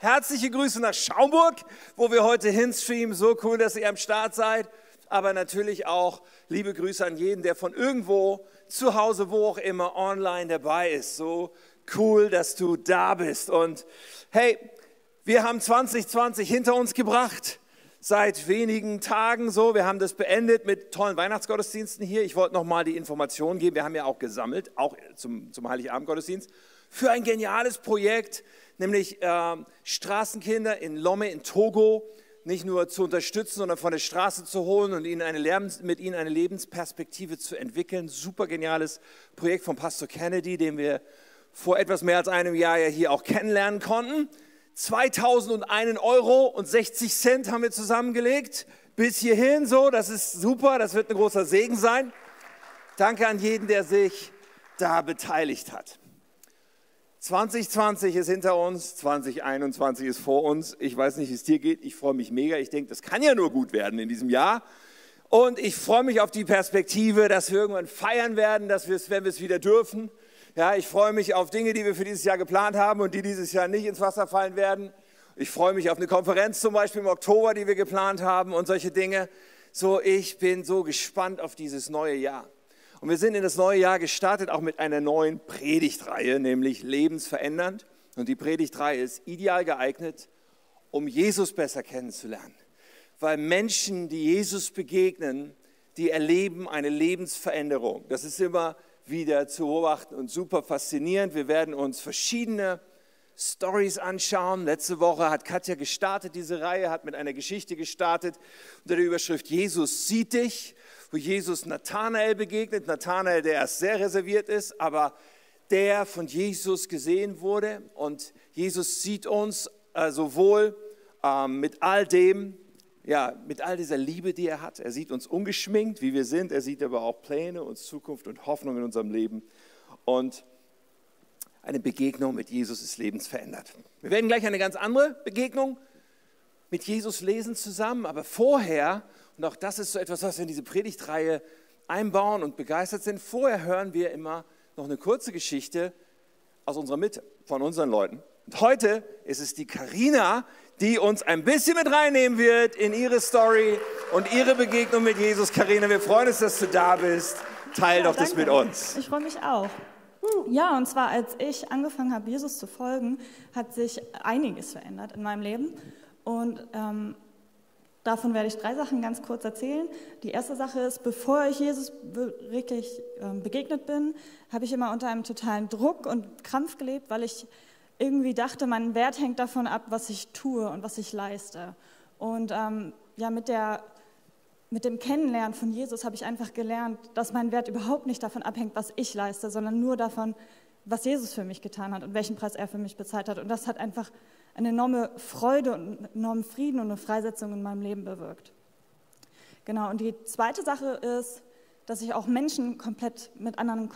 Herzliche Grüße nach Schaumburg, wo wir heute hinstreamen. So cool, dass ihr am Start seid. Aber natürlich auch liebe Grüße an jeden, der von irgendwo, zu Hause, wo auch immer, online dabei ist. So cool, dass du da bist. Und hey, wir haben 2020 hinter uns gebracht. Seit wenigen Tagen so. Wir haben das beendet mit tollen Weihnachtsgottesdiensten hier. Ich wollte nochmal die Informationen geben. Wir haben ja auch gesammelt, auch zum, zum Heiligabendgottesdienst, für ein geniales Projekt nämlich äh, Straßenkinder in Lome in Togo nicht nur zu unterstützen, sondern von der Straße zu holen und ihnen eine Lebens, mit ihnen eine Lebensperspektive zu entwickeln. Super geniales Projekt von Pastor Kennedy, den wir vor etwas mehr als einem Jahr ja hier auch kennenlernen konnten. 2001 Euro und 60 Cent haben wir zusammengelegt. Bis hierhin so, das ist super, das wird ein großer Segen sein. Danke an jeden, der sich da beteiligt hat. 2020 ist hinter uns, 2021 ist vor uns. Ich weiß nicht, wie es dir geht. Ich freue mich mega. Ich denke, das kann ja nur gut werden in diesem Jahr. Und ich freue mich auf die Perspektive, dass wir irgendwann feiern werden, dass wir es, wenn wir es wieder dürfen. Ja, ich freue mich auf Dinge, die wir für dieses Jahr geplant haben und die dieses Jahr nicht ins Wasser fallen werden. Ich freue mich auf eine Konferenz zum Beispiel im Oktober, die wir geplant haben und solche Dinge. So, ich bin so gespannt auf dieses neue Jahr. Und wir sind in das neue Jahr gestartet, auch mit einer neuen Predigtreihe, nämlich Lebensverändernd. Und die Predigtreihe ist ideal geeignet, um Jesus besser kennenzulernen. Weil Menschen, die Jesus begegnen, die erleben eine Lebensveränderung. Das ist immer wieder zu beobachten und super faszinierend. Wir werden uns verschiedene Stories anschauen. Letzte Woche hat Katja gestartet, diese Reihe, hat mit einer Geschichte gestartet unter der Überschrift Jesus sieht dich wo Jesus Nathanael begegnet. Nathanael, der erst sehr reserviert ist, aber der von Jesus gesehen wurde. Und Jesus sieht uns äh, sowohl ähm, mit all dem, ja, mit all dieser Liebe, die er hat. Er sieht uns ungeschminkt, wie wir sind. Er sieht aber auch Pläne und Zukunft und Hoffnung in unserem Leben. Und eine Begegnung mit Jesus ist lebensverändert. Wir werden gleich eine ganz andere Begegnung mit Jesus lesen zusammen, aber vorher und auch das ist so etwas, was wir in diese Predigtreihe einbauen und begeistert sind. Vorher hören wir immer noch eine kurze Geschichte aus unserer Mitte, von unseren Leuten. Und heute ist es die Karina, die uns ein bisschen mit reinnehmen wird in ihre Story und ihre Begegnung mit Jesus. Karina, wir freuen uns, dass du da bist. Teil ja, doch das mit uns. Ich freue mich auch. Ja, und zwar als ich angefangen habe, Jesus zu folgen, hat sich einiges verändert in meinem Leben. Und ähm, Davon werde ich drei Sachen ganz kurz erzählen. Die erste Sache ist, bevor ich Jesus wirklich ähm, begegnet bin, habe ich immer unter einem totalen Druck und Krampf gelebt, weil ich irgendwie dachte, mein Wert hängt davon ab, was ich tue und was ich leiste. Und ähm, ja, mit, der, mit dem Kennenlernen von Jesus habe ich einfach gelernt, dass mein Wert überhaupt nicht davon abhängt, was ich leiste, sondern nur davon, was Jesus für mich getan hat und welchen Preis er für mich bezahlt hat. Und das hat einfach eine enorme Freude und einen enormen Frieden und eine Freisetzung in meinem Leben bewirkt. Genau, und die zweite Sache ist, dass ich auch Menschen komplett mit anderen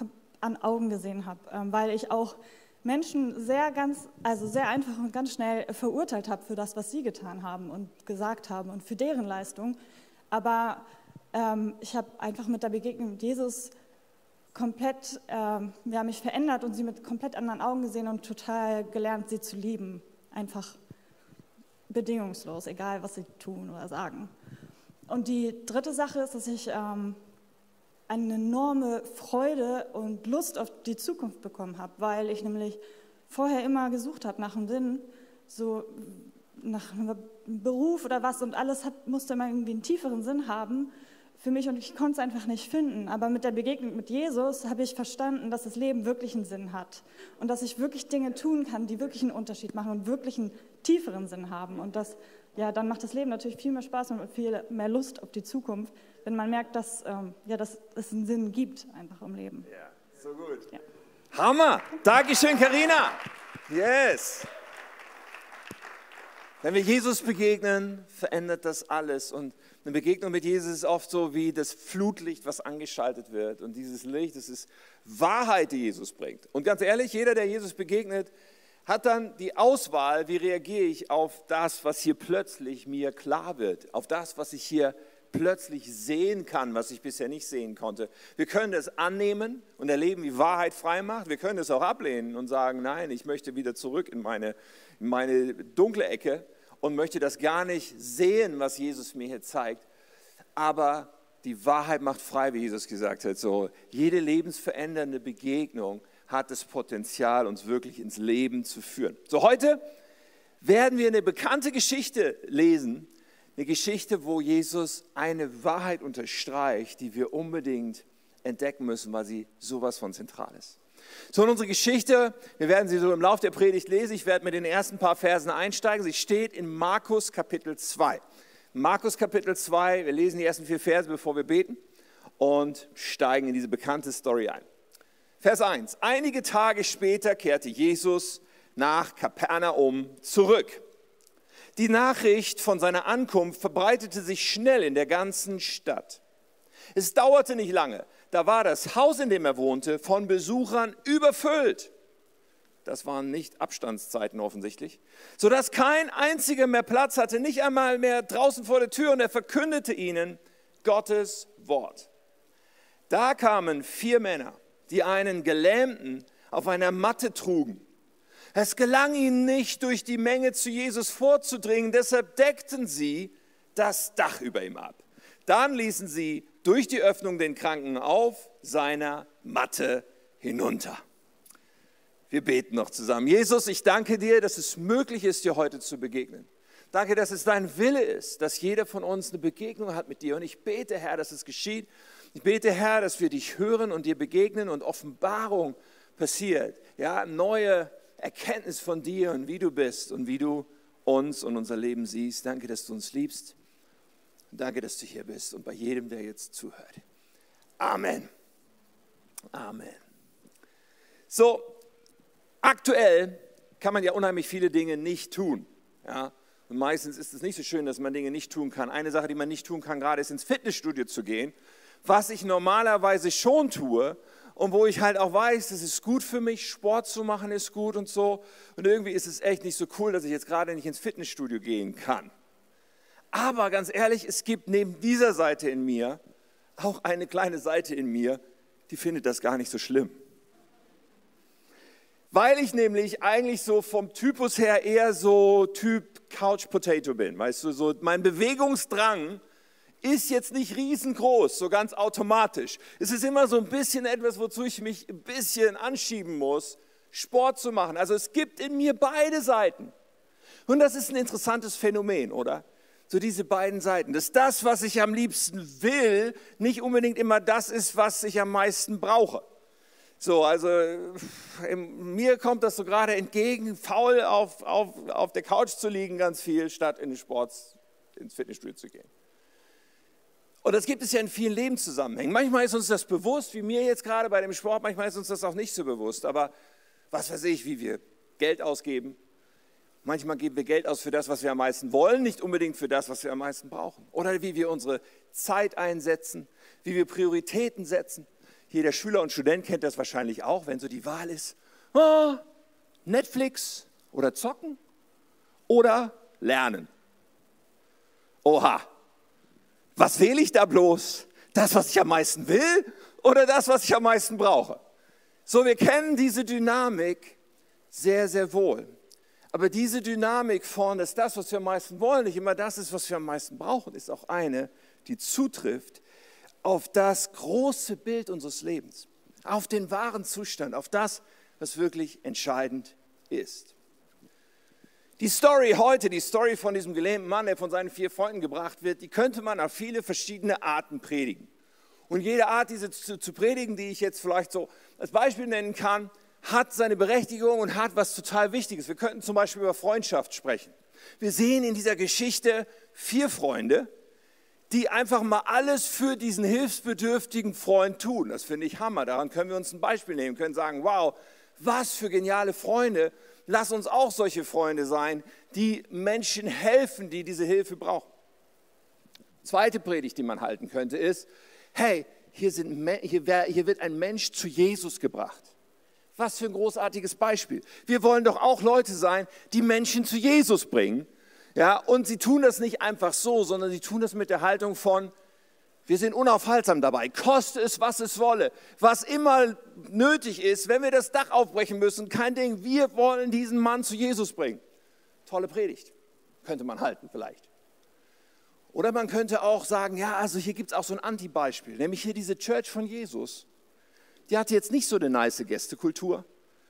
Augen gesehen habe, ähm, weil ich auch Menschen sehr ganz, also sehr einfach und ganz schnell verurteilt habe für das, was sie getan haben und gesagt haben und für deren Leistung. Aber ähm, ich habe einfach mit der Begegnung mit Jesus komplett, ähm, ja, mich verändert und sie mit komplett anderen Augen gesehen und total gelernt, sie zu lieben einfach bedingungslos, egal was sie tun oder sagen. Und die dritte Sache ist, dass ich ähm, eine enorme Freude und Lust auf die Zukunft bekommen habe, weil ich nämlich vorher immer gesucht habe nach einem Sinn, so nach einem Beruf oder was und alles hat, musste immer irgendwie einen tieferen Sinn haben für mich und ich konnte es einfach nicht finden. Aber mit der Begegnung mit Jesus habe ich verstanden, dass das Leben wirklich einen Sinn hat und dass ich wirklich Dinge tun kann, die wirklich einen Unterschied machen und wirklich einen tieferen Sinn haben. Und das, ja, dann macht das Leben natürlich viel mehr Spaß und viel mehr Lust auf die Zukunft, wenn man merkt, dass, ähm, ja, dass es einen Sinn gibt einfach im Leben. Ja, so gut. Ja. Hammer! Dankeschön, Karina. Yes. Wenn wir Jesus begegnen, verändert das alles und eine Begegnung mit Jesus ist oft so wie das Flutlicht, was angeschaltet wird. Und dieses Licht, das ist Wahrheit, die Jesus bringt. Und ganz ehrlich, jeder, der Jesus begegnet, hat dann die Auswahl, wie reagiere ich auf das, was hier plötzlich mir klar wird, auf das, was ich hier plötzlich sehen kann, was ich bisher nicht sehen konnte. Wir können es annehmen und erleben, wie Wahrheit frei macht. Wir können es auch ablehnen und sagen, nein, ich möchte wieder zurück in meine, in meine dunkle Ecke und möchte das gar nicht sehen, was Jesus mir hier zeigt. Aber die Wahrheit macht frei, wie Jesus gesagt hat. So, jede lebensverändernde Begegnung hat das Potenzial, uns wirklich ins Leben zu führen. So, heute werden wir eine bekannte Geschichte lesen, eine Geschichte, wo Jesus eine Wahrheit unterstreicht, die wir unbedingt entdecken müssen, weil sie sowas von zentral ist. So, in unsere Geschichte, wir werden sie so im Laufe der Predigt lesen. Ich werde mit den ersten paar Versen einsteigen. Sie steht in Markus Kapitel 2. Markus Kapitel 2, wir lesen die ersten vier Verse, bevor wir beten und steigen in diese bekannte Story ein. Vers 1. Einige Tage später kehrte Jesus nach Kapernaum zurück. Die Nachricht von seiner Ankunft verbreitete sich schnell in der ganzen Stadt. Es dauerte nicht lange, da war das Haus, in dem er wohnte, von Besuchern überfüllt. Das waren nicht Abstandszeiten offensichtlich, sodass kein einziger mehr Platz hatte, nicht einmal mehr draußen vor der Tür und er verkündete ihnen Gottes Wort. Da kamen vier Männer, die einen Gelähmten auf einer Matte trugen. Es gelang ihnen nicht, durch die Menge zu Jesus vorzudringen, deshalb deckten sie das Dach über ihm ab. Dann ließen sie durch die Öffnung den Kranken auf seiner Matte hinunter. Wir beten noch zusammen. Jesus, ich danke dir, dass es möglich ist, dir heute zu begegnen. Danke, dass es dein Wille ist, dass jeder von uns eine Begegnung hat mit dir. Und ich bete, Herr, dass es geschieht. Ich bete, Herr, dass wir dich hören und dir begegnen und Offenbarung passiert. Ja, neue Erkenntnis von dir und wie du bist und wie du uns und unser Leben siehst. Danke, dass du uns liebst. Danke, dass du hier bist und bei jedem, der jetzt zuhört. Amen. Amen. So, aktuell kann man ja unheimlich viele Dinge nicht tun. Ja? Und meistens ist es nicht so schön, dass man Dinge nicht tun kann. Eine Sache, die man nicht tun kann, gerade ist ins Fitnessstudio zu gehen. Was ich normalerweise schon tue, und wo ich halt auch weiß, es ist gut für mich, Sport zu machen ist gut und so. Und irgendwie ist es echt nicht so cool, dass ich jetzt gerade nicht ins Fitnessstudio gehen kann. Aber ganz ehrlich, es gibt neben dieser Seite in mir auch eine kleine Seite in mir, die findet das gar nicht so schlimm. Weil ich nämlich eigentlich so vom Typus her eher so Typ Couch Potato bin. Weißt du, so mein Bewegungsdrang ist jetzt nicht riesengroß, so ganz automatisch. Es ist immer so ein bisschen etwas, wozu ich mich ein bisschen anschieben muss, Sport zu machen. Also es gibt in mir beide Seiten. Und das ist ein interessantes Phänomen, oder? So diese beiden Seiten. Dass das, was ich am liebsten will, nicht unbedingt immer das ist, was ich am meisten brauche. So, also mir kommt das so gerade entgegen, faul auf, auf, auf der Couch zu liegen ganz viel, statt in den Sport, ins Fitnessstudio zu gehen. Und das gibt es ja in vielen Lebenszusammenhängen. Manchmal ist uns das bewusst, wie mir jetzt gerade bei dem Sport, manchmal ist uns das auch nicht so bewusst. Aber was weiß ich, wie wir Geld ausgeben. Manchmal geben wir Geld aus für das, was wir am meisten wollen, nicht unbedingt für das, was wir am meisten brauchen. Oder wie wir unsere Zeit einsetzen, wie wir Prioritäten setzen. Jeder Schüler und Student kennt das wahrscheinlich auch, wenn so die Wahl ist, oh, Netflix oder zocken oder lernen. Oha, was wähle ich da bloß? Das, was ich am meisten will oder das, was ich am meisten brauche? So, wir kennen diese Dynamik sehr, sehr wohl. Aber diese Dynamik von, dass das, was wir am meisten wollen, nicht immer das ist, was wir am meisten brauchen, ist auch eine, die zutrifft auf das große Bild unseres Lebens, auf den wahren Zustand, auf das, was wirklich entscheidend ist. Die Story heute, die Story von diesem gelähmten Mann, der von seinen vier Freunden gebracht wird, die könnte man auf viele verschiedene Arten predigen. Und jede Art, diese zu, zu predigen, die ich jetzt vielleicht so als Beispiel nennen kann, hat seine Berechtigung und hat was total Wichtiges. Wir könnten zum Beispiel über Freundschaft sprechen. Wir sehen in dieser Geschichte vier Freunde, die einfach mal alles für diesen hilfsbedürftigen Freund tun. Das finde ich Hammer. Daran können wir uns ein Beispiel nehmen, können sagen, wow, was für geniale Freunde lass uns auch solche Freunde sein, die Menschen helfen, die diese Hilfe brauchen. Zweite Predigt, die man halten könnte, ist, hey, hier, sind, hier, hier wird ein Mensch zu Jesus gebracht. Was für ein großartiges Beispiel. Wir wollen doch auch Leute sein, die Menschen zu Jesus bringen. Ja, und sie tun das nicht einfach so, sondern sie tun das mit der Haltung von, Wir sind unaufhaltsam dabei, koste es, was es wolle, was immer nötig ist, wenn wir das Dach aufbrechen müssen, kein Ding, wir wollen diesen Mann zu Jesus bringen. Tolle Predigt, könnte man halten vielleicht. Oder man könnte auch sagen, ja, also hier gibt es auch so ein Anti-Beispiel, nämlich hier diese Church von Jesus. Die hatte jetzt nicht so eine nice Gästekultur,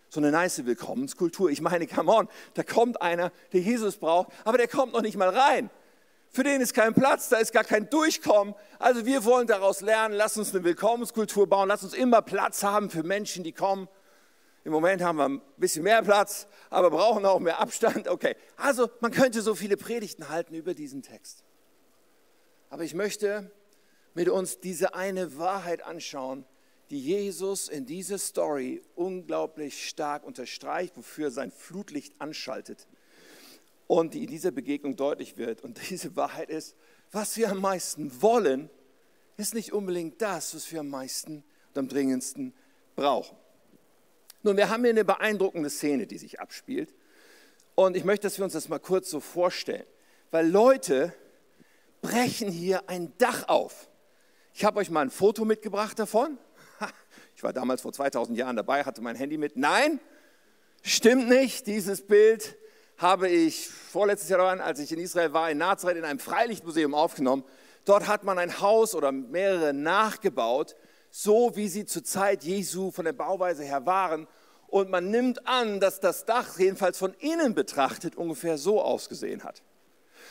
so eine nice Willkommenskultur. Ich meine, come on, da kommt einer, der Jesus braucht, aber der kommt noch nicht mal rein. Für den ist kein Platz, da ist gar kein Durchkommen. Also wir wollen daraus lernen, lass uns eine Willkommenskultur bauen, lass uns immer Platz haben für Menschen, die kommen. Im Moment haben wir ein bisschen mehr Platz, aber brauchen auch mehr Abstand. Okay, also man könnte so viele Predigten halten über diesen Text. Aber ich möchte mit uns diese eine Wahrheit anschauen, die Jesus in dieser Story unglaublich stark unterstreicht, wofür sein Flutlicht anschaltet und die in dieser Begegnung deutlich wird. Und diese Wahrheit ist, was wir am meisten wollen, ist nicht unbedingt das, was wir am meisten und am dringendsten brauchen. Nun, wir haben hier eine beeindruckende Szene, die sich abspielt. Und ich möchte, dass wir uns das mal kurz so vorstellen. Weil Leute brechen hier ein Dach auf. Ich habe euch mal ein Foto mitgebracht davon. Ich war damals vor 2000 Jahren dabei, hatte mein Handy mit. Nein, stimmt nicht. Dieses Bild habe ich vorletztes Jahr, als ich in Israel war, in Nazareth in einem Freilichtmuseum aufgenommen. Dort hat man ein Haus oder mehrere nachgebaut, so wie sie zur Zeit Jesu von der Bauweise her waren. Und man nimmt an, dass das Dach jedenfalls von innen betrachtet ungefähr so ausgesehen hat.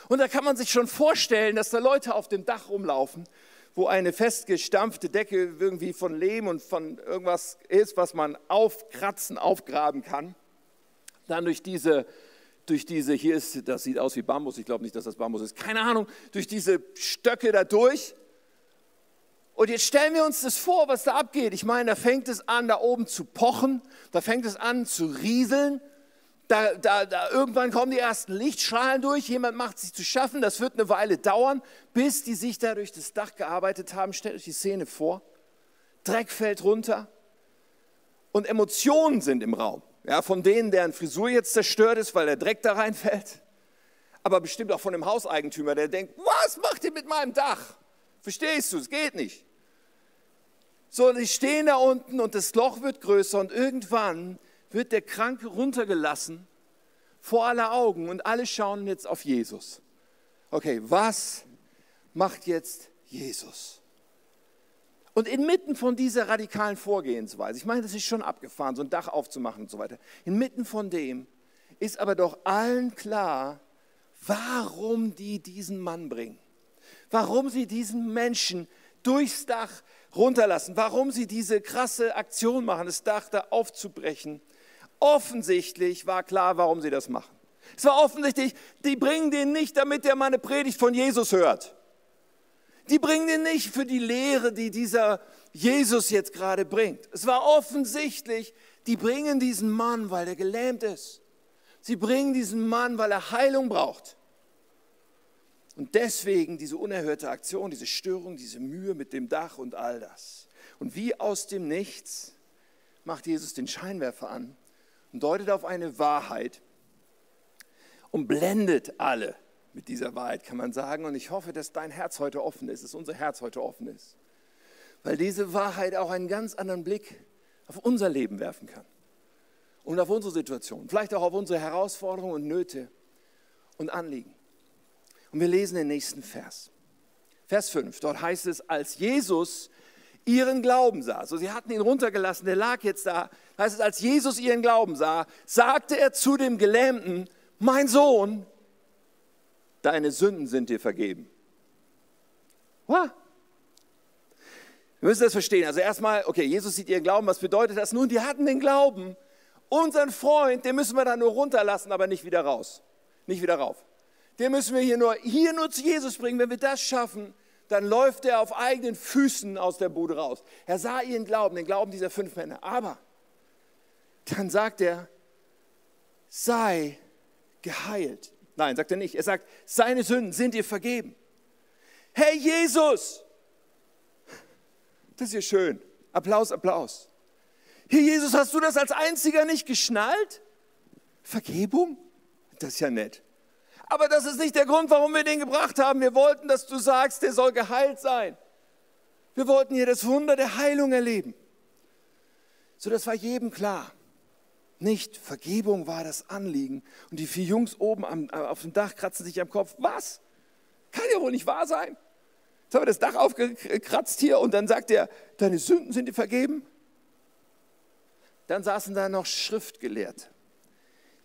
Und da kann man sich schon vorstellen, dass da Leute auf dem Dach rumlaufen, wo eine festgestampfte Decke irgendwie von Lehm und von irgendwas ist, was man aufkratzen, aufgraben kann. Dann durch diese durch diese, hier ist, das sieht aus wie Bambus, ich glaube nicht, dass das Bambus ist, keine Ahnung, durch diese Stöcke da durch. Und jetzt stellen wir uns das vor, was da abgeht. Ich meine, da fängt es an, da oben zu pochen, da fängt es an zu rieseln. Da, da, da, irgendwann kommen die ersten Lichtstrahlen durch, jemand macht sich zu schaffen, das wird eine Weile dauern, bis die sich da durch das Dach gearbeitet haben. Stellt euch die Szene vor. Dreck fällt runter und Emotionen sind im Raum. Ja, von denen, deren Frisur jetzt zerstört ist, weil der Dreck da reinfällt. Aber bestimmt auch von dem Hauseigentümer, der denkt, was macht ihr mit meinem Dach? Verstehst du, es geht nicht. So, die stehen da unten und das Loch wird größer und irgendwann wird der Kranke runtergelassen vor aller Augen und alle schauen jetzt auf Jesus. Okay, was macht jetzt Jesus? Und inmitten von dieser radikalen Vorgehensweise, ich meine, das ist schon abgefahren, so ein Dach aufzumachen und so weiter, inmitten von dem ist aber doch allen klar, warum die diesen Mann bringen, warum sie diesen Menschen durchs Dach runterlassen, warum sie diese krasse Aktion machen, das Dach da aufzubrechen. Offensichtlich war klar, warum sie das machen. Es war offensichtlich, die bringen den nicht, damit der mal eine Predigt von Jesus hört. Die bringen ihn nicht für die Lehre, die dieser Jesus jetzt gerade bringt. Es war offensichtlich, die bringen diesen Mann, weil er gelähmt ist. Sie bringen diesen Mann, weil er Heilung braucht. Und deswegen diese unerhörte Aktion, diese Störung, diese Mühe mit dem Dach und all das. Und wie aus dem Nichts macht Jesus den Scheinwerfer an deutet auf eine Wahrheit und blendet alle mit dieser Wahrheit, kann man sagen. Und ich hoffe, dass dein Herz heute offen ist, dass unser Herz heute offen ist. Weil diese Wahrheit auch einen ganz anderen Blick auf unser Leben werfen kann. Und auf unsere Situation, vielleicht auch auf unsere Herausforderungen und Nöte und Anliegen. Und wir lesen den nächsten Vers. Vers 5, dort heißt es, als Jesus ihren Glauben sah, so sie hatten ihn runtergelassen, der lag jetzt da, heißt es, als Jesus ihren Glauben sah, sagte er zu dem Gelähmten, mein Sohn, deine Sünden sind dir vergeben. What? Wir müssen das verstehen. Also erstmal, okay, Jesus sieht ihren Glauben. Was bedeutet das? Nun, die hatten den Glauben. Unseren Freund, den müssen wir dann nur runterlassen, aber nicht wieder raus. Nicht wieder rauf. Den müssen wir hier nur, hier nur zu Jesus bringen. Wenn wir das schaffen, dann läuft er auf eigenen Füßen aus der Bude raus. Er sah ihren Glauben, den Glauben dieser fünf Männer. Aber dann sagt er, sei geheilt. Nein, sagt er nicht. Er sagt, seine Sünden sind dir vergeben. Hey Jesus! Das ist ja schön. Applaus, Applaus. Hier Jesus, hast du das als einziger nicht geschnallt? Vergebung? Das ist ja nett. Aber das ist nicht der Grund, warum wir den gebracht haben. Wir wollten, dass du sagst, der soll geheilt sein. Wir wollten hier das Wunder der Heilung erleben. So, das war jedem klar. Nicht Vergebung war das Anliegen. Und die vier Jungs oben am, äh, auf dem Dach kratzen sich am Kopf. Was? Kann ja wohl nicht wahr sein. Jetzt haben wir das Dach aufgekratzt hier und dann sagt er, deine Sünden sind dir vergeben. Dann saßen da noch Schriftgelehrte.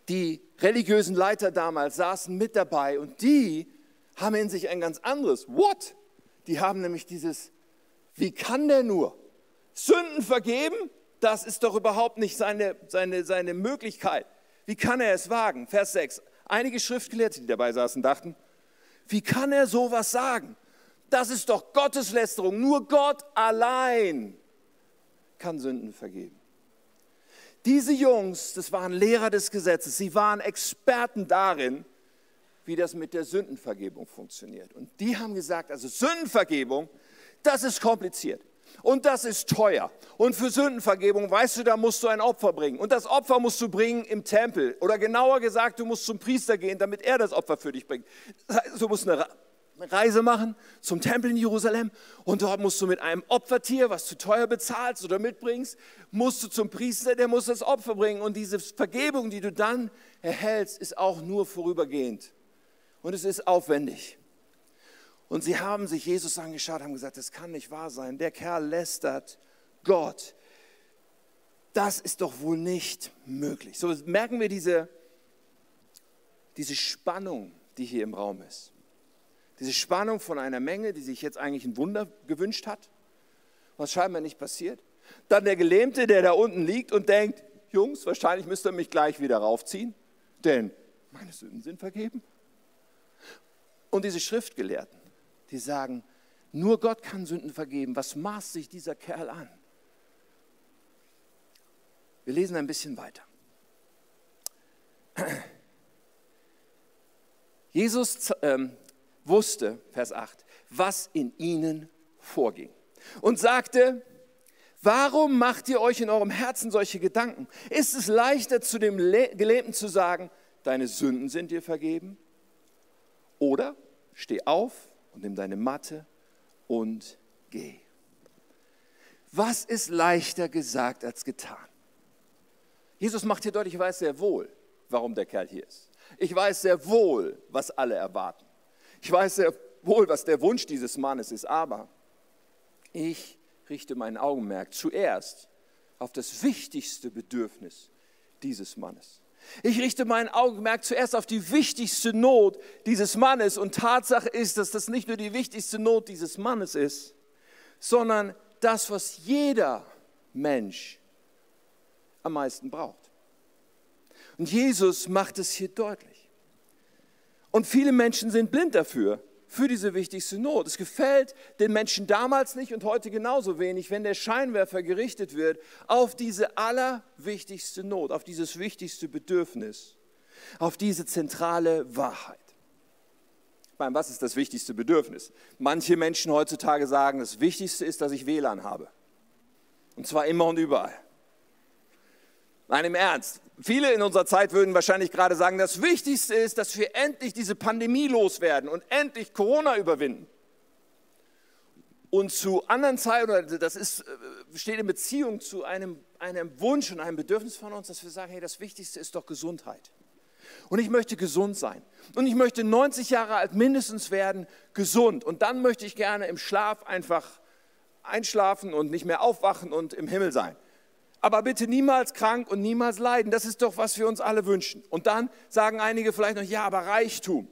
Die religiösen Leiter damals saßen mit dabei und die haben in sich ein ganz anderes. What? Die haben nämlich dieses, wie kann der nur? Sünden vergeben? Das ist doch überhaupt nicht seine, seine, seine Möglichkeit. Wie kann er es wagen? Vers 6. Einige Schriftgelehrte, die dabei saßen, dachten, wie kann er sowas sagen? Das ist doch Gotteslästerung. Nur Gott allein kann Sünden vergeben. Diese Jungs, das waren Lehrer des Gesetzes, sie waren Experten darin, wie das mit der Sündenvergebung funktioniert. Und die haben gesagt, also Sündenvergebung, das ist kompliziert. Und das ist teuer. Und für Sündenvergebung, weißt du, da musst du ein Opfer bringen. Und das Opfer musst du bringen im Tempel. Oder genauer gesagt, du musst zum Priester gehen, damit er das Opfer für dich bringt. Das heißt, du musst eine Reise machen zum Tempel in Jerusalem und dort musst du mit einem Opfertier, was du teuer bezahlst oder mitbringst, musst du zum Priester, der muss das Opfer bringen. Und diese Vergebung, die du dann erhältst, ist auch nur vorübergehend. Und es ist aufwendig. Und sie haben sich Jesus angeschaut, haben gesagt, das kann nicht wahr sein. Der Kerl lästert Gott. Das ist doch wohl nicht möglich. So merken wir diese, diese Spannung, die hier im Raum ist. Diese Spannung von einer Menge, die sich jetzt eigentlich ein Wunder gewünscht hat, was scheinbar nicht passiert. Dann der Gelähmte, der da unten liegt und denkt, Jungs, wahrscheinlich müsst ihr mich gleich wieder raufziehen, denn meine Sünden sind vergeben. Und diese Schriftgelehrten, die sagen, nur Gott kann Sünden vergeben. Was maßt sich dieser Kerl an? Wir lesen ein bisschen weiter. Jesus ähm, wusste, Vers 8, was in ihnen vorging und sagte, warum macht ihr euch in eurem Herzen solche Gedanken? Ist es leichter zu dem Gelähmten zu sagen, deine Sünden sind dir vergeben? Oder steh auf und nimm deine Matte und geh. Was ist leichter gesagt als getan? Jesus macht hier deutlich, ich weiß sehr wohl, warum der Kerl hier ist. Ich weiß sehr wohl, was alle erwarten. Ich weiß sehr wohl, was der Wunsch dieses Mannes ist, aber ich richte mein Augenmerk zuerst auf das wichtigste Bedürfnis dieses Mannes. Ich richte mein Augenmerk zuerst auf die wichtigste Not dieses Mannes. Und Tatsache ist, dass das nicht nur die wichtigste Not dieses Mannes ist, sondern das, was jeder Mensch am meisten braucht. Und Jesus macht es hier deutlich. Und viele Menschen sind blind dafür für diese wichtigste Not. Es gefällt den Menschen damals nicht und heute genauso wenig, wenn der Scheinwerfer gerichtet wird auf diese allerwichtigste Not, auf dieses wichtigste Bedürfnis, auf diese zentrale Wahrheit. Meine, was ist das wichtigste Bedürfnis? Manche Menschen heutzutage sagen, das Wichtigste ist, dass ich WLAN habe. Und zwar immer und überall. Nein, im Ernst. Viele in unserer Zeit würden wahrscheinlich gerade sagen, das Wichtigste ist, dass wir endlich diese Pandemie loswerden und endlich Corona überwinden. Und zu anderen Zeiten, das ist, äh, steht in Beziehung zu einem, einem Wunsch und einem Bedürfnis von uns, dass wir sagen, hey, das Wichtigste ist doch Gesundheit. Und ich möchte gesund sein. Und ich möchte 90 Jahre alt mindestens werden, gesund. Und dann möchte ich gerne im Schlaf einfach einschlafen und nicht mehr aufwachen und im Himmel sein aber bitte niemals krank und niemals leiden. Das ist doch, was wir uns alle wünschen. Und dann sagen einige vielleicht noch, ja, aber Reichtum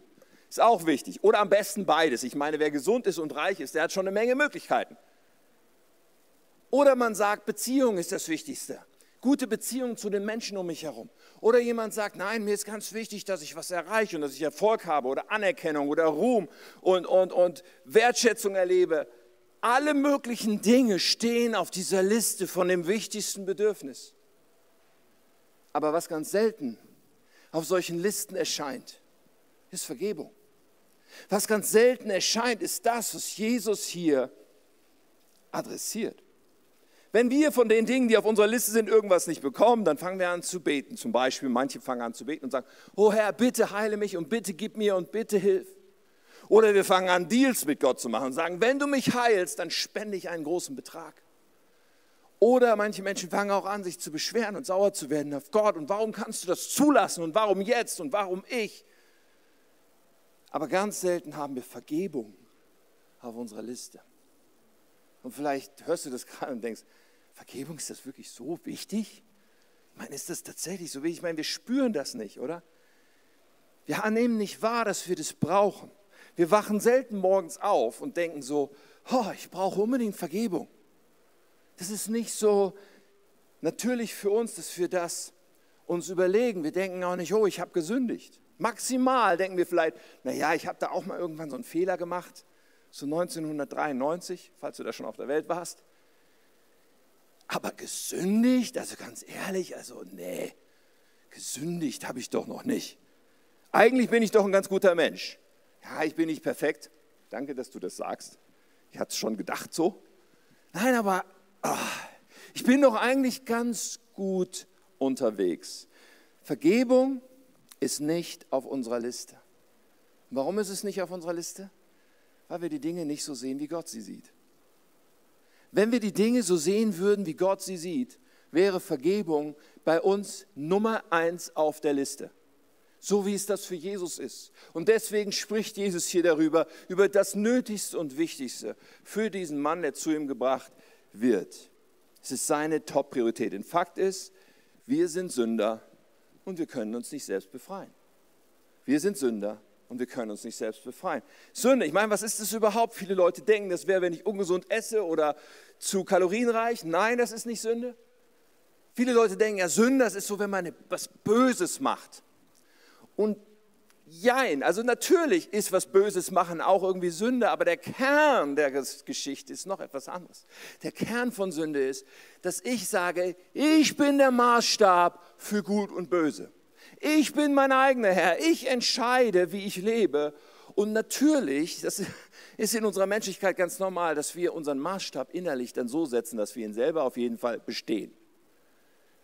ist auch wichtig. Oder am besten beides. Ich meine, wer gesund ist und reich ist, der hat schon eine Menge Möglichkeiten. Oder man sagt, Beziehung ist das Wichtigste. Gute Beziehungen zu den Menschen um mich herum. Oder jemand sagt, nein, mir ist ganz wichtig, dass ich was erreiche und dass ich Erfolg habe oder Anerkennung oder Ruhm und, und, und Wertschätzung erlebe. Alle möglichen Dinge stehen auf dieser Liste von dem wichtigsten Bedürfnis. Aber was ganz selten auf solchen Listen erscheint, ist Vergebung. Was ganz selten erscheint, ist das, was Jesus hier adressiert. Wenn wir von den Dingen, die auf unserer Liste sind, irgendwas nicht bekommen, dann fangen wir an zu beten. Zum Beispiel, manche fangen an zu beten und sagen, oh Herr, bitte heile mich und bitte gib mir und bitte hilf. Oder wir fangen an, Deals mit Gott zu machen und sagen, wenn du mich heilst, dann spende ich einen großen Betrag. Oder manche Menschen fangen auch an, sich zu beschweren und sauer zu werden auf Gott. Und warum kannst du das zulassen? Und warum jetzt? Und warum ich? Aber ganz selten haben wir Vergebung auf unserer Liste. Und vielleicht hörst du das gerade und denkst, Vergebung, ist das wirklich so wichtig? Ich meine, ist das tatsächlich so wichtig? Ich meine, wir spüren das nicht, oder? Wir nehmen nicht wahr, dass wir das brauchen. Wir wachen selten morgens auf und denken so, oh, ich brauche unbedingt Vergebung. Das ist nicht so natürlich für uns, dass wir das uns überlegen. Wir denken auch nicht, oh, ich habe gesündigt. Maximal denken wir vielleicht, naja, ich habe da auch mal irgendwann so einen Fehler gemacht, so 1993, falls du da schon auf der Welt warst. Aber gesündigt, also ganz ehrlich, also nee, gesündigt habe ich doch noch nicht. Eigentlich bin ich doch ein ganz guter Mensch. Ja, ich bin nicht perfekt. Danke, dass du das sagst. Ich hatte es schon gedacht so. Nein, aber oh, ich bin doch eigentlich ganz gut unterwegs. Vergebung ist nicht auf unserer Liste. Warum ist es nicht auf unserer Liste? Weil wir die Dinge nicht so sehen, wie Gott sie sieht. Wenn wir die Dinge so sehen würden, wie Gott sie sieht, wäre Vergebung bei uns Nummer eins auf der Liste so wie es das für Jesus ist. Und deswegen spricht Jesus hier darüber, über das Nötigste und Wichtigste für diesen Mann, der zu ihm gebracht wird. Es ist seine Top-Priorität. Denn Fakt ist, wir sind Sünder und wir können uns nicht selbst befreien. Wir sind Sünder und wir können uns nicht selbst befreien. Sünde, ich meine, was ist das überhaupt? Viele Leute denken, das wäre, wenn ich ungesund esse oder zu kalorienreich. Nein, das ist nicht Sünde. Viele Leute denken, ja, Sünde, das ist so, wenn man etwas Böses macht. Und jein, also natürlich ist was Böses machen auch irgendwie Sünde, aber der Kern der Geschichte ist noch etwas anderes. Der Kern von Sünde ist, dass ich sage, ich bin der Maßstab für Gut und Böse. Ich bin mein eigener Herr. Ich entscheide, wie ich lebe. Und natürlich, das ist in unserer Menschlichkeit ganz normal, dass wir unseren Maßstab innerlich dann so setzen, dass wir ihn selber auf jeden Fall bestehen.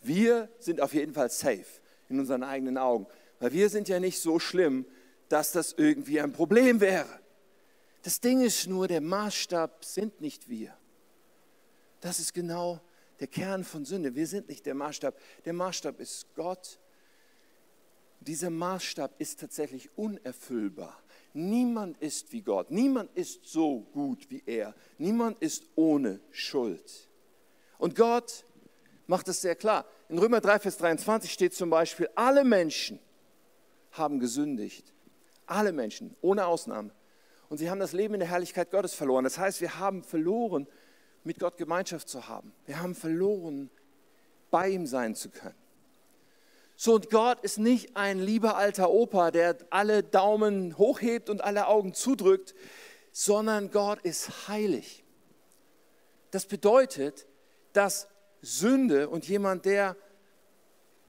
Wir sind auf jeden Fall safe in unseren eigenen Augen. Weil wir sind ja nicht so schlimm, dass das irgendwie ein Problem wäre. Das Ding ist nur, der Maßstab sind nicht wir. Das ist genau der Kern von Sünde. Wir sind nicht der Maßstab. Der Maßstab ist Gott. Dieser Maßstab ist tatsächlich unerfüllbar. Niemand ist wie Gott. Niemand ist so gut wie er. Niemand ist ohne Schuld. Und Gott macht es sehr klar. In Römer 3, Vers 23 steht zum Beispiel, alle Menschen haben gesündigt. Alle Menschen, ohne Ausnahme. Und sie haben das Leben in der Herrlichkeit Gottes verloren. Das heißt, wir haben verloren, mit Gott Gemeinschaft zu haben. Wir haben verloren, bei ihm sein zu können. So, und Gott ist nicht ein lieber alter Opa, der alle Daumen hochhebt und alle Augen zudrückt, sondern Gott ist heilig. Das bedeutet, dass Sünde und jemand, der,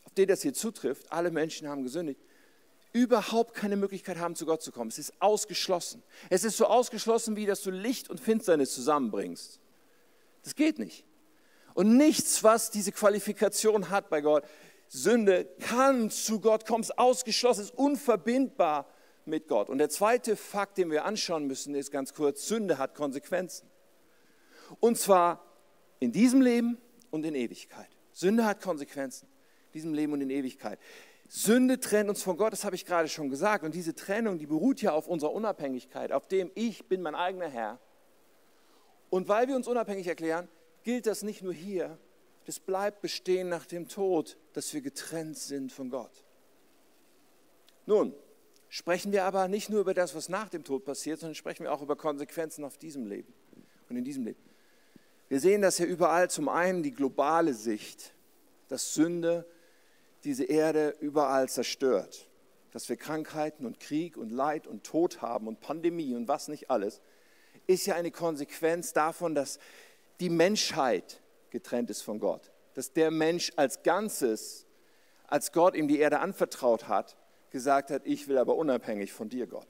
auf den das hier zutrifft, alle Menschen haben gesündigt, überhaupt keine Möglichkeit haben, zu Gott zu kommen. Es ist ausgeschlossen. Es ist so ausgeschlossen, wie dass du Licht und Finsternis zusammenbringst. Das geht nicht. Und nichts, was diese Qualifikation hat bei Gott, Sünde kann zu Gott kommen, ist ausgeschlossen, ist unverbindbar mit Gott. Und der zweite Fakt, den wir anschauen müssen, ist ganz kurz, Sünde hat Konsequenzen. Und zwar in diesem Leben und in Ewigkeit. Sünde hat Konsequenzen, in diesem Leben und in Ewigkeit. Sünde trennt uns von Gott, das habe ich gerade schon gesagt. Und diese Trennung, die beruht ja auf unserer Unabhängigkeit, auf dem ich bin mein eigener Herr. Und weil wir uns unabhängig erklären, gilt das nicht nur hier, das bleibt bestehen nach dem Tod, dass wir getrennt sind von Gott. Nun, sprechen wir aber nicht nur über das, was nach dem Tod passiert, sondern sprechen wir auch über Konsequenzen auf diesem Leben und in diesem Leben. Wir sehen das ja überall, zum einen die globale Sicht, dass Sünde diese Erde überall zerstört. Dass wir Krankheiten und Krieg und Leid und Tod haben und Pandemie und was nicht alles, ist ja eine Konsequenz davon, dass die Menschheit getrennt ist von Gott. Dass der Mensch als Ganzes, als Gott ihm die Erde anvertraut hat, gesagt hat, ich will aber unabhängig von dir, Gott.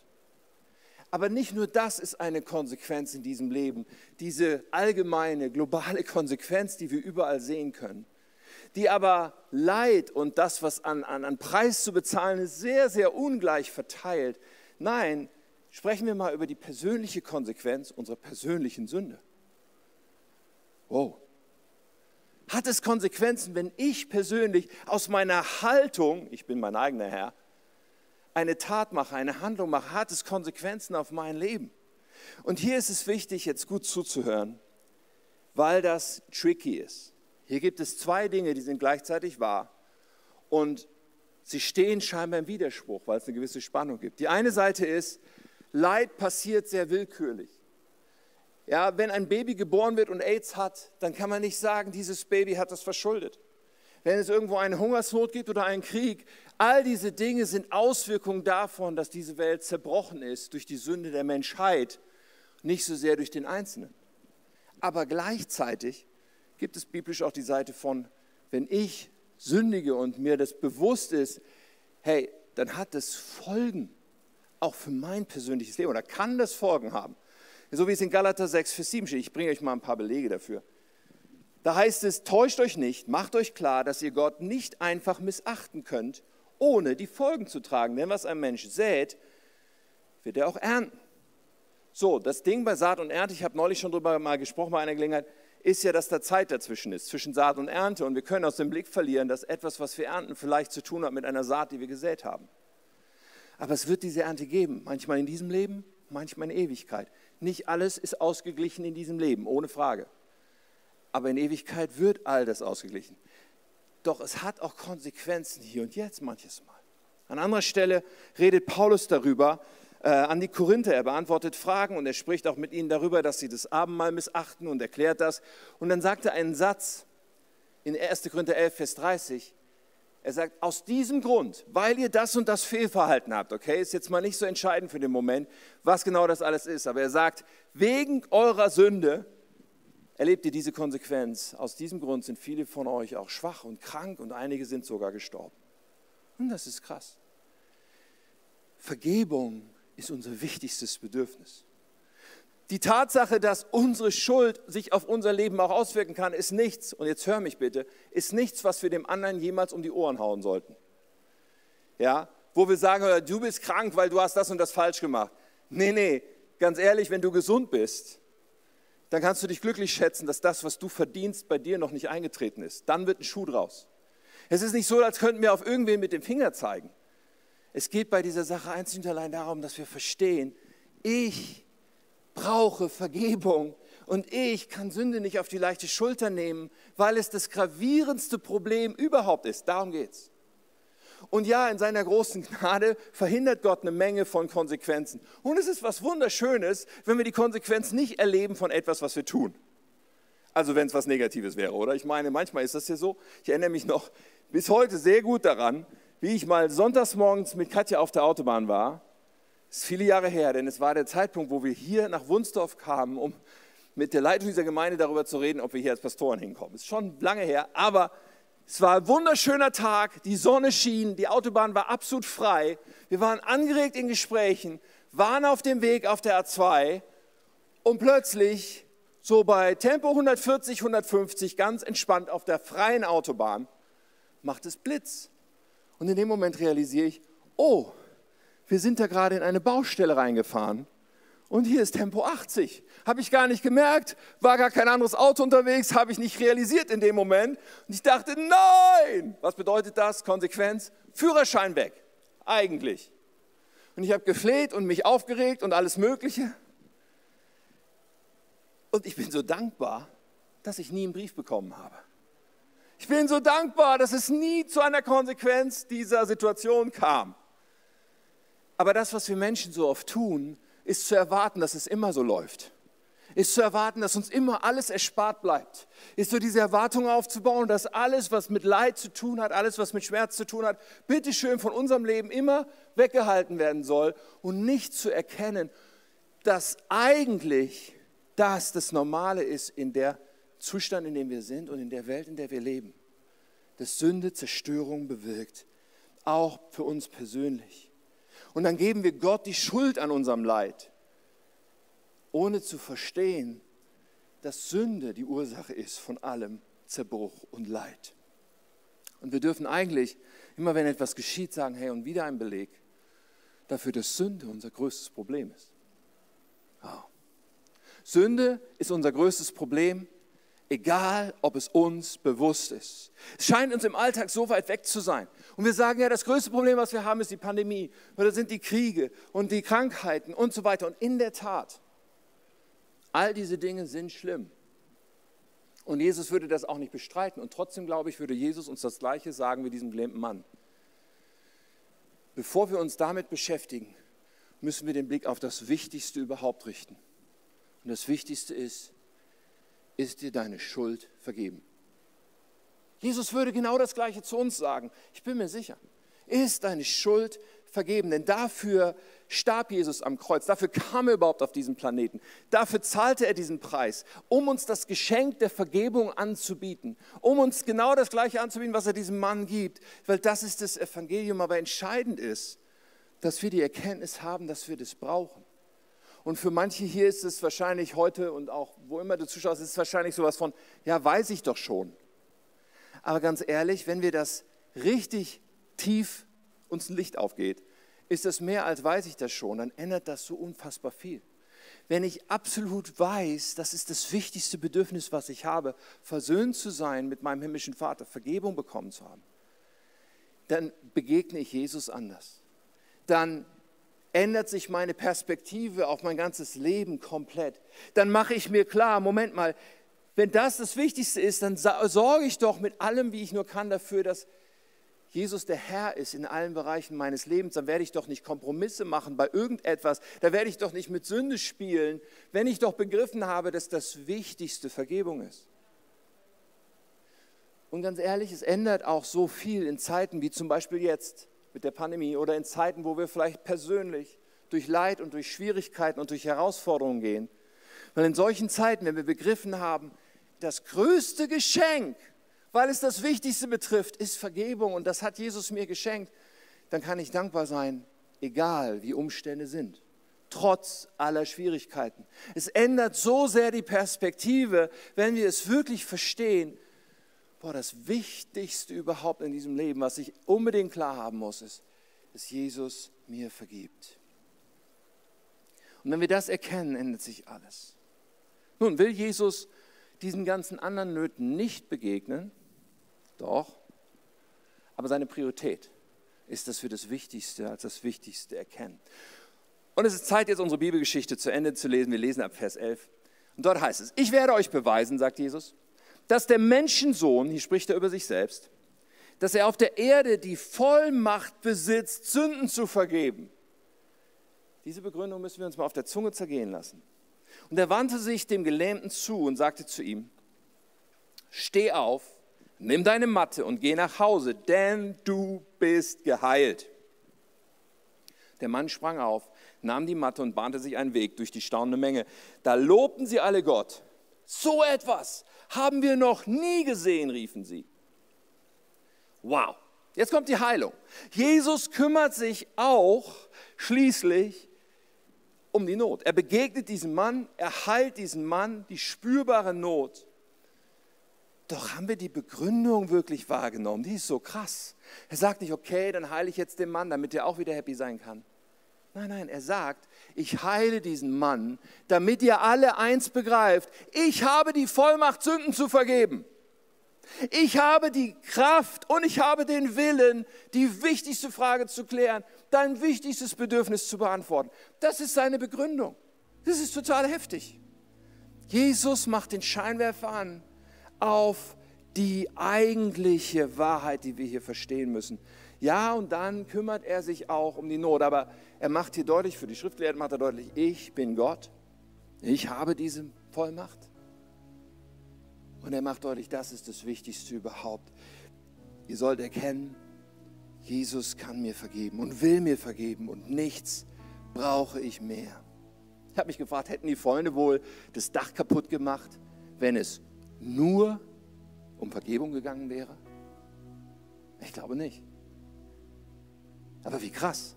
Aber nicht nur das ist eine Konsequenz in diesem Leben, diese allgemeine, globale Konsequenz, die wir überall sehen können, die aber Leid und das, was an, an, an Preis zu bezahlen ist, sehr, sehr ungleich verteilt. Nein, sprechen wir mal über die persönliche Konsequenz unserer persönlichen Sünde. Wow. Hat es Konsequenzen, wenn ich persönlich aus meiner Haltung, ich bin mein eigener Herr, eine Tat mache, eine Handlung mache, hat es Konsequenzen auf mein Leben? Und hier ist es wichtig, jetzt gut zuzuhören, weil das tricky ist. Hier gibt es zwei Dinge, die sind gleichzeitig wahr und sie stehen scheinbar im Widerspruch, weil es eine gewisse Spannung gibt. Die eine Seite ist, Leid passiert sehr willkürlich. Ja, wenn ein Baby geboren wird und AIDS hat, dann kann man nicht sagen, dieses Baby hat das verschuldet. Wenn es irgendwo eine Hungersnot gibt oder einen Krieg, all diese Dinge sind Auswirkungen davon, dass diese Welt zerbrochen ist durch die Sünde der Menschheit, nicht so sehr durch den Einzelnen. Aber gleichzeitig gibt es biblisch auch die Seite von, wenn ich sündige und mir das bewusst ist, hey, dann hat das Folgen, auch für mein persönliches Leben, oder kann das Folgen haben. So wie es in Galater 6, Vers 7 steht. Ich bringe euch mal ein paar Belege dafür. Da heißt es, täuscht euch nicht, macht euch klar, dass ihr Gott nicht einfach missachten könnt, ohne die Folgen zu tragen. Denn was ein Mensch sät, wird er auch ernten. So, das Ding bei Saat und Ernte, ich habe neulich schon darüber mal gesprochen bei einer Gelegenheit, ist ja, dass da Zeit dazwischen ist, zwischen Saat und Ernte. Und wir können aus dem Blick verlieren, dass etwas, was wir ernten, vielleicht zu tun hat mit einer Saat, die wir gesät haben. Aber es wird diese Ernte geben, manchmal in diesem Leben, manchmal in Ewigkeit. Nicht alles ist ausgeglichen in diesem Leben, ohne Frage. Aber in Ewigkeit wird all das ausgeglichen. Doch es hat auch Konsequenzen hier und jetzt manches Mal. An anderer Stelle redet Paulus darüber, an die Korinther. Er beantwortet Fragen und er spricht auch mit ihnen darüber, dass sie das Abendmahl missachten und erklärt das. Und dann sagt er einen Satz in 1. Korinther 11, Vers 30. Er sagt, aus diesem Grund, weil ihr das und das Fehlverhalten habt, okay, ist jetzt mal nicht so entscheidend für den Moment, was genau das alles ist, aber er sagt, wegen eurer Sünde erlebt ihr diese Konsequenz. Aus diesem Grund sind viele von euch auch schwach und krank und einige sind sogar gestorben. Und das ist krass. Vergebung ist unser wichtigstes Bedürfnis. Die Tatsache, dass unsere Schuld sich auf unser Leben auch auswirken kann, ist nichts, und jetzt hör mich bitte, ist nichts, was wir dem anderen jemals um die Ohren hauen sollten. Ja, wo wir sagen, du bist krank, weil du hast das und das falsch gemacht. Nee, nee, ganz ehrlich, wenn du gesund bist, dann kannst du dich glücklich schätzen, dass das, was du verdienst, bei dir noch nicht eingetreten ist. Dann wird ein Schuh draus. Es ist nicht so, als könnten wir auf irgendwen mit dem Finger zeigen. Es geht bei dieser Sache einzig und allein darum, dass wir verstehen, ich brauche Vergebung und ich kann Sünde nicht auf die leichte Schulter nehmen, weil es das gravierendste Problem überhaupt ist. Darum geht's. Und ja, in seiner großen Gnade verhindert Gott eine Menge von Konsequenzen. Und es ist was Wunderschönes, wenn wir die Konsequenz nicht erleben von etwas, was wir tun. Also wenn es was Negatives wäre, oder? Ich meine, manchmal ist das ja so. Ich erinnere mich noch bis heute sehr gut daran, wie ich mal sonntags morgens mit Katja auf der Autobahn war. Das ist viele Jahre her, denn es war der Zeitpunkt, wo wir hier nach Wunsdorf kamen, um mit der Leitung dieser Gemeinde darüber zu reden, ob wir hier als Pastoren hinkommen. Ist schon lange her, aber es war ein wunderschöner Tag, die Sonne schien, die Autobahn war absolut frei. Wir waren angeregt in Gesprächen, waren auf dem Weg auf der A2 und plötzlich, so bei Tempo 140, 150, ganz entspannt auf der freien Autobahn, macht es Blitz. Und in dem Moment realisiere ich, oh, wir sind da gerade in eine Baustelle reingefahren und hier ist Tempo 80. Habe ich gar nicht gemerkt, war gar kein anderes Auto unterwegs, habe ich nicht realisiert in dem Moment. Und ich dachte, nein! Was bedeutet das? Konsequenz? Führerschein weg. Eigentlich. Und ich habe gefleht und mich aufgeregt und alles Mögliche. Und ich bin so dankbar, dass ich nie einen Brief bekommen habe. Ich bin so dankbar, dass es nie zu einer Konsequenz dieser Situation kam. Aber das, was wir Menschen so oft tun, ist zu erwarten, dass es immer so läuft. Ist zu erwarten, dass uns immer alles erspart bleibt. Ist so diese Erwartung aufzubauen, dass alles, was mit Leid zu tun hat, alles, was mit Schmerz zu tun hat, bitteschön von unserem Leben immer weggehalten werden soll und nicht zu erkennen, dass eigentlich das das Normale ist in der Zustand, in dem wir sind und in der Welt, in der wir leben. Dass Sünde Zerstörung bewirkt, auch für uns persönlich. Und dann geben wir Gott die Schuld an unserem Leid, ohne zu verstehen, dass Sünde die Ursache ist von allem Zerbruch und Leid. Und wir dürfen eigentlich, immer wenn etwas geschieht, sagen, hey, und wieder ein Beleg, dafür, dass Sünde unser größtes Problem ist. Oh. Sünde ist unser größtes Problem, egal ob es uns bewusst ist. Es scheint uns im Alltag so weit weg zu sein. Und wir sagen ja, das größte Problem, was wir haben, ist die Pandemie oder sind die Kriege und die Krankheiten und so weiter. Und in der Tat, all diese Dinge sind schlimm. Und Jesus würde das auch nicht bestreiten. Und trotzdem, glaube ich, würde Jesus uns das Gleiche sagen wie diesem gelähmten Mann. Bevor wir uns damit beschäftigen, müssen wir den Blick auf das Wichtigste überhaupt richten. Und das Wichtigste ist, ist dir deine Schuld vergeben? Jesus würde genau das Gleiche zu uns sagen. Ich bin mir sicher. Ist deine Schuld vergeben? Denn dafür starb Jesus am Kreuz. Dafür kam er überhaupt auf diesen Planeten. Dafür zahlte er diesen Preis, um uns das Geschenk der Vergebung anzubieten. Um uns genau das Gleiche anzubieten, was er diesem Mann gibt. Weil das ist das Evangelium. Aber entscheidend ist, dass wir die Erkenntnis haben, dass wir das brauchen. Und für manche hier ist es wahrscheinlich heute und auch wo immer du zuschaust, ist es wahrscheinlich sowas von, ja, weiß ich doch schon. Aber ganz ehrlich, wenn wir das richtig tief uns ein Licht aufgeht, ist das mehr als weiß ich das schon, dann ändert das so unfassbar viel. Wenn ich absolut weiß, das ist das wichtigste Bedürfnis, was ich habe, versöhnt zu sein mit meinem himmlischen Vater, Vergebung bekommen zu haben, dann begegne ich Jesus anders. Dann ändert sich meine Perspektive auf mein ganzes Leben komplett. Dann mache ich mir klar, Moment mal, wenn das das Wichtigste ist, dann sorge ich doch mit allem, wie ich nur kann, dafür, dass Jesus der Herr ist in allen Bereichen meines Lebens, dann werde ich doch nicht Kompromisse machen bei irgendetwas, da werde ich doch nicht mit Sünde spielen, wenn ich doch begriffen habe, dass das Wichtigste Vergebung ist. Und ganz ehrlich, es ändert auch so viel in Zeiten wie zum Beispiel jetzt mit der Pandemie oder in Zeiten, wo wir vielleicht persönlich durch Leid und durch Schwierigkeiten und durch Herausforderungen gehen. Weil in solchen Zeiten, wenn wir begriffen haben, das größte Geschenk, weil es das Wichtigste betrifft, ist Vergebung und das hat Jesus mir geschenkt, dann kann ich dankbar sein, egal wie Umstände sind, trotz aller Schwierigkeiten. Es ändert so sehr die Perspektive, wenn wir es wirklich verstehen, boah, das Wichtigste überhaupt in diesem Leben, was ich unbedingt klar haben muss, ist, dass Jesus mir vergibt. Und wenn wir das erkennen, ändert sich alles. Nun, will Jesus diesen ganzen anderen Nöten nicht begegnen? Doch. Aber seine Priorität ist, dass wir das Wichtigste als das Wichtigste erkennen. Und es ist Zeit, jetzt unsere Bibelgeschichte zu Ende zu lesen. Wir lesen ab Vers 11. Und dort heißt es, ich werde euch beweisen, sagt Jesus, dass der Menschensohn, hier spricht er über sich selbst, dass er auf der Erde die Vollmacht besitzt, Sünden zu vergeben. Diese Begründung müssen wir uns mal auf der Zunge zergehen lassen. Und er wandte sich dem Gelähmten zu und sagte zu ihm, steh auf, nimm deine Matte und geh nach Hause, denn du bist geheilt. Der Mann sprang auf, nahm die Matte und bahnte sich einen Weg durch die staunende Menge. Da lobten sie alle Gott. So etwas haben wir noch nie gesehen, riefen sie. Wow, jetzt kommt die Heilung. Jesus kümmert sich auch schließlich um die Not. Er begegnet diesem Mann, er heilt diesen Mann, die spürbare Not. Doch haben wir die Begründung wirklich wahrgenommen? Die ist so krass. Er sagt nicht, okay, dann heile ich jetzt den Mann, damit er auch wieder happy sein kann. Nein, nein, er sagt, ich heile diesen Mann, damit ihr alle eins begreift. Ich habe die Vollmacht, Sünden zu vergeben. Ich habe die Kraft und ich habe den Willen, die wichtigste Frage zu klären, dein wichtigstes Bedürfnis zu beantworten. Das ist seine Begründung. Das ist total heftig. Jesus macht den Scheinwerfer an auf die eigentliche Wahrheit, die wir hier verstehen müssen. Ja, und dann kümmert er sich auch um die Not. Aber er macht hier deutlich, für die Schriftlehrer macht er deutlich, ich bin Gott. Ich habe diese Vollmacht. Und er macht deutlich, das ist das Wichtigste überhaupt. Ihr sollt erkennen, Jesus kann mir vergeben und will mir vergeben und nichts brauche ich mehr. Ich habe mich gefragt, hätten die Freunde wohl das Dach kaputt gemacht, wenn es nur um Vergebung gegangen wäre? Ich glaube nicht. Aber wie krass.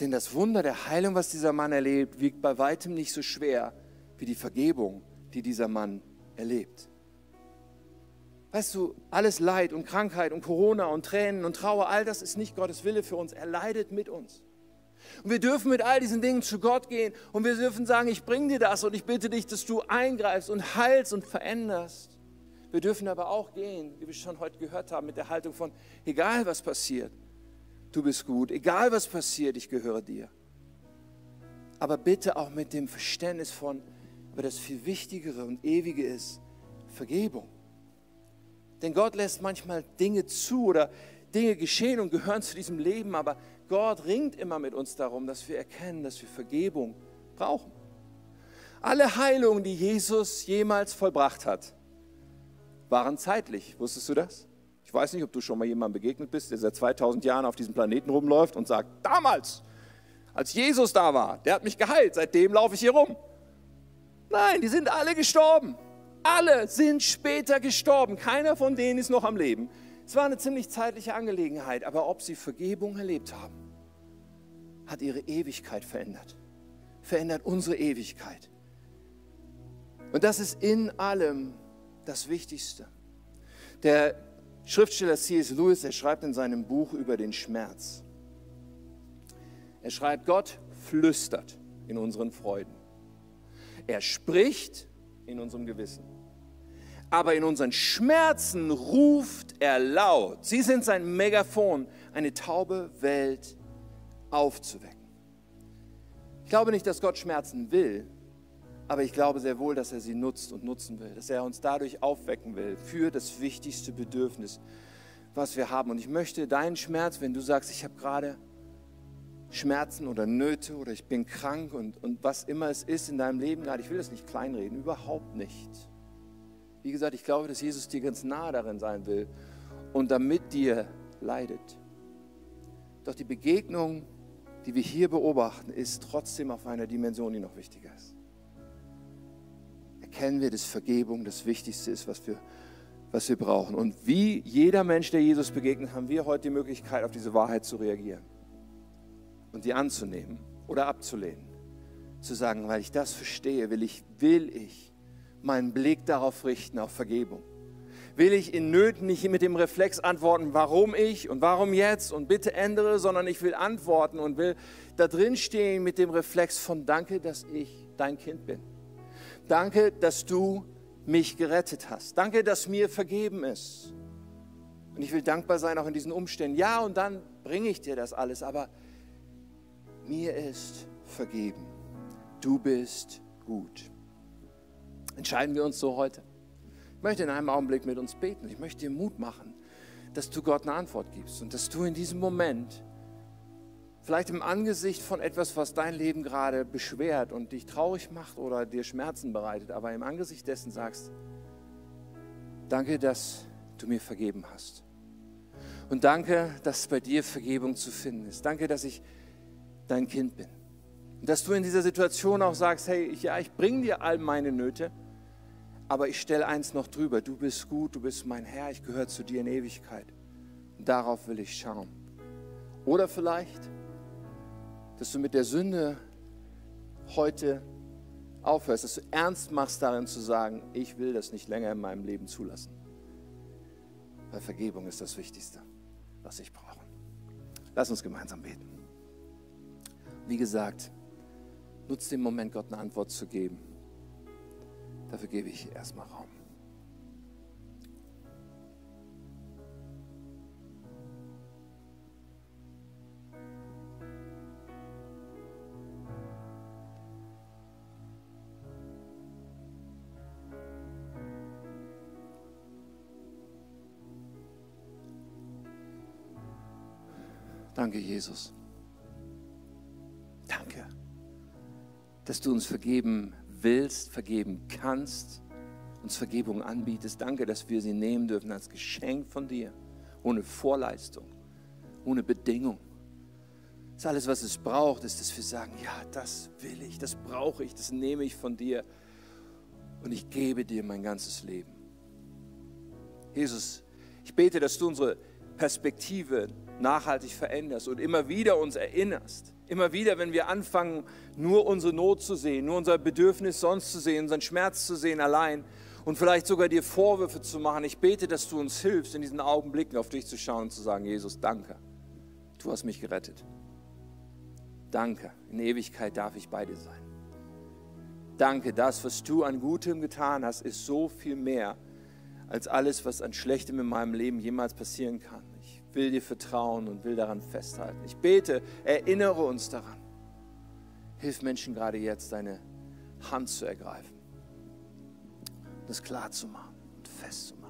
Denn das Wunder der Heilung, was dieser Mann erlebt, wiegt bei weitem nicht so schwer wie die Vergebung, die dieser Mann erlebt. Weißt du, alles Leid und Krankheit und Corona und Tränen und Trauer, all das ist nicht Gottes Wille für uns. Er leidet mit uns. Und wir dürfen mit all diesen Dingen zu Gott gehen und wir dürfen sagen, ich bringe dir das und ich bitte dich, dass du eingreifst und heilst und veränderst. Wir dürfen aber auch gehen, wie wir schon heute gehört haben, mit der Haltung von, egal was passiert, du bist gut, egal was passiert, ich gehöre dir. Aber bitte auch mit dem Verständnis von, aber das viel Wichtigere und Ewige ist Vergebung. Denn Gott lässt manchmal Dinge zu oder Dinge geschehen und gehören zu diesem Leben, aber Gott ringt immer mit uns darum, dass wir erkennen, dass wir Vergebung brauchen. Alle Heilungen, die Jesus jemals vollbracht hat, waren zeitlich. Wusstest du das? Ich weiß nicht, ob du schon mal jemandem begegnet bist, der seit 2000 Jahren auf diesem Planeten rumläuft und sagt, damals, als Jesus da war, der hat mich geheilt, seitdem laufe ich hier rum. Nein, die sind alle gestorben. Alle sind später gestorben. Keiner von denen ist noch am Leben. Es war eine ziemlich zeitliche Angelegenheit, aber ob sie Vergebung erlebt haben, hat ihre Ewigkeit verändert. Verändert unsere Ewigkeit. Und das ist in allem das Wichtigste. Der Schriftsteller C.S. Lewis, er schreibt in seinem Buch über den Schmerz. Er schreibt, Gott flüstert in unseren Freuden. Er spricht in unserem Gewissen. Aber in unseren Schmerzen ruft er laut. Sie sind sein Megafon, eine taube Welt aufzuwecken. Ich glaube nicht, dass Gott Schmerzen will, aber ich glaube sehr wohl, dass er sie nutzt und nutzen will, dass er uns dadurch aufwecken will für das wichtigste Bedürfnis, was wir haben. Und ich möchte deinen Schmerz, wenn du sagst, ich habe gerade Schmerzen oder Nöte oder ich bin krank und, und was immer es ist in deinem Leben gerade, ich will das nicht kleinreden, überhaupt nicht. Wie gesagt, ich glaube, dass Jesus dir ganz nah darin sein will und damit dir leidet. Doch die Begegnung, die wir hier beobachten, ist trotzdem auf einer Dimension, die noch wichtiger ist erkennen wir, dass Vergebung das Wichtigste ist, was wir, was wir brauchen. Und wie jeder Mensch, der Jesus begegnet, haben wir heute die Möglichkeit, auf diese Wahrheit zu reagieren und die anzunehmen oder abzulehnen. Zu sagen, weil ich das verstehe, will ich, will ich meinen Blick darauf richten, auf Vergebung. Will ich in Nöten nicht mit dem Reflex antworten, warum ich und warum jetzt und bitte ändere, sondern ich will antworten und will da drin stehen mit dem Reflex von Danke, dass ich dein Kind bin. Danke, dass du mich gerettet hast. Danke, dass mir vergeben ist. Und ich will dankbar sein auch in diesen Umständen. Ja, und dann bringe ich dir das alles, aber mir ist vergeben. Du bist gut. Entscheiden wir uns so heute. Ich möchte in einem Augenblick mit uns beten. Ich möchte dir Mut machen, dass du Gott eine Antwort gibst und dass du in diesem Moment Vielleicht im Angesicht von etwas, was dein Leben gerade beschwert und dich traurig macht oder dir Schmerzen bereitet, aber im Angesicht dessen sagst, danke, dass du mir vergeben hast. Und danke, dass bei dir Vergebung zu finden ist. Danke, dass ich dein Kind bin. Und dass du in dieser Situation auch sagst, hey, ja, ich bringe dir all meine Nöte, aber ich stelle eins noch drüber. Du bist gut, du bist mein Herr, ich gehöre zu dir in Ewigkeit. Und darauf will ich schauen. Oder vielleicht dass du mit der Sünde heute aufhörst, dass du ernst machst darin zu sagen, ich will das nicht länger in meinem Leben zulassen. Weil Vergebung ist das Wichtigste, was ich brauche. Lass uns gemeinsam beten. Wie gesagt, nutze den Moment, Gott eine Antwort zu geben. Dafür gebe ich erstmal Raum. Danke, Jesus. Danke, dass du uns vergeben willst, vergeben kannst, uns Vergebung anbietest. Danke, dass wir sie nehmen dürfen als Geschenk von dir, ohne Vorleistung, ohne Bedingung. Das ist alles, was es braucht, ist, dass wir sagen, ja, das will ich, das brauche ich, das nehme ich von dir und ich gebe dir mein ganzes Leben. Jesus, ich bete, dass du unsere Perspektive nachhaltig veränderst und immer wieder uns erinnerst. Immer wieder, wenn wir anfangen, nur unsere Not zu sehen, nur unser Bedürfnis sonst zu sehen, unseren Schmerz zu sehen allein und vielleicht sogar dir Vorwürfe zu machen. Ich bete, dass du uns hilfst, in diesen Augenblicken auf dich zu schauen und zu sagen, Jesus, danke, du hast mich gerettet. Danke, in Ewigkeit darf ich bei dir sein. Danke, das, was du an Gutem getan hast, ist so viel mehr als alles, was an Schlechtem in meinem Leben jemals passieren kann. Will dir vertrauen und will daran festhalten. Ich bete, erinnere uns daran. Hilf Menschen gerade jetzt, deine Hand zu ergreifen, das klar zu machen und festzumachen.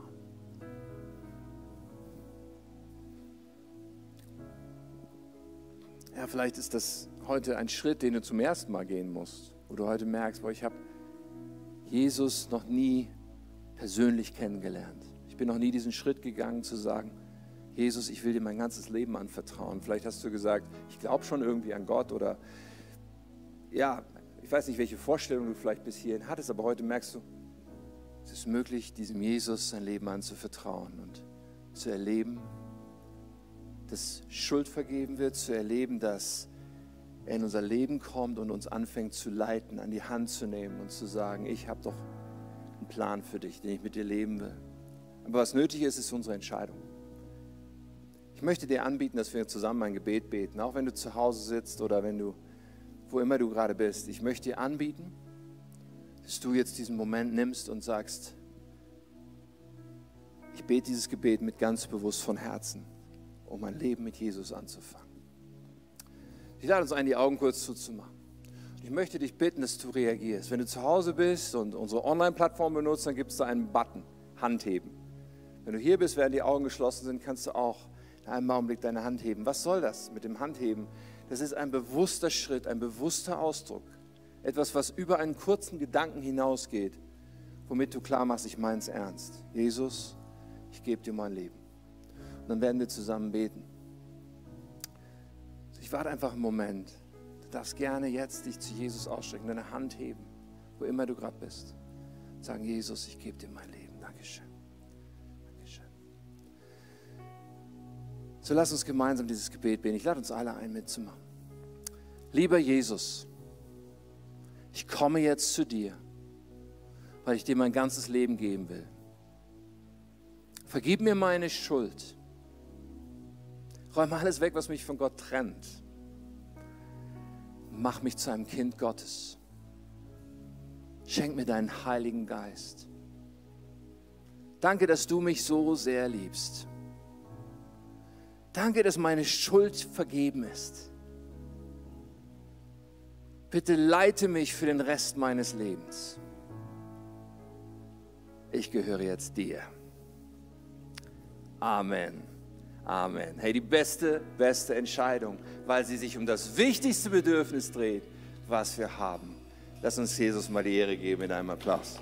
Ja, vielleicht ist das heute ein Schritt, den du zum ersten Mal gehen musst, wo du heute merkst, boah, ich habe Jesus noch nie persönlich kennengelernt. Ich bin noch nie diesen Schritt gegangen zu sagen, Jesus, ich will dir mein ganzes Leben anvertrauen. Vielleicht hast du gesagt, ich glaube schon irgendwie an Gott oder ja, ich weiß nicht, welche Vorstellung du vielleicht bis hierhin hattest, aber heute merkst du, es ist möglich, diesem Jesus sein Leben anzuvertrauen und zu erleben, dass Schuld vergeben wird, zu erleben, dass er in unser Leben kommt und uns anfängt zu leiten, an die Hand zu nehmen und zu sagen, ich habe doch einen Plan für dich, den ich mit dir leben will. Aber was nötig ist, ist unsere Entscheidung. Ich möchte dir anbieten, dass wir zusammen ein Gebet beten, auch wenn du zu Hause sitzt oder wenn du, wo immer du gerade bist. Ich möchte dir anbieten, dass du jetzt diesen Moment nimmst und sagst, ich bete dieses Gebet mit ganz bewusst von Herzen, um ein Leben mit Jesus anzufangen. Ich lade uns ein, die Augen kurz zuzumachen. Ich möchte dich bitten, dass du reagierst. Wenn du zu Hause bist und unsere Online-Plattform benutzt, dann gibt es da einen Button, Handheben. Wenn du hier bist, während die Augen geschlossen sind, kannst du auch in einem Augenblick deine Hand heben. Was soll das mit dem Handheben? Das ist ein bewusster Schritt, ein bewusster Ausdruck. Etwas, was über einen kurzen Gedanken hinausgeht, womit du klar machst, ich meine es ernst. Jesus, ich gebe dir mein Leben. Und dann werden wir zusammen beten. Ich warte einfach einen Moment. Du darfst gerne jetzt dich zu Jesus ausstrecken, deine Hand heben, wo immer du gerade bist. Sagen, Jesus, ich gebe dir mein Leben. Dankeschön. So lass uns gemeinsam dieses Gebet beten. Ich lade uns alle ein, mitzumachen. Lieber Jesus, ich komme jetzt zu dir, weil ich dir mein ganzes Leben geben will. Vergib mir meine Schuld. Räume alles weg, was mich von Gott trennt. Mach mich zu einem Kind Gottes. Schenk mir deinen Heiligen Geist. Danke, dass du mich so sehr liebst. Danke, dass meine Schuld vergeben ist. Bitte leite mich für den Rest meines Lebens. Ich gehöre jetzt dir. Amen. Amen. Hey, die beste, beste Entscheidung, weil sie sich um das wichtigste Bedürfnis dreht, was wir haben. Lass uns Jesus mal die Ehre geben mit einem Applaus.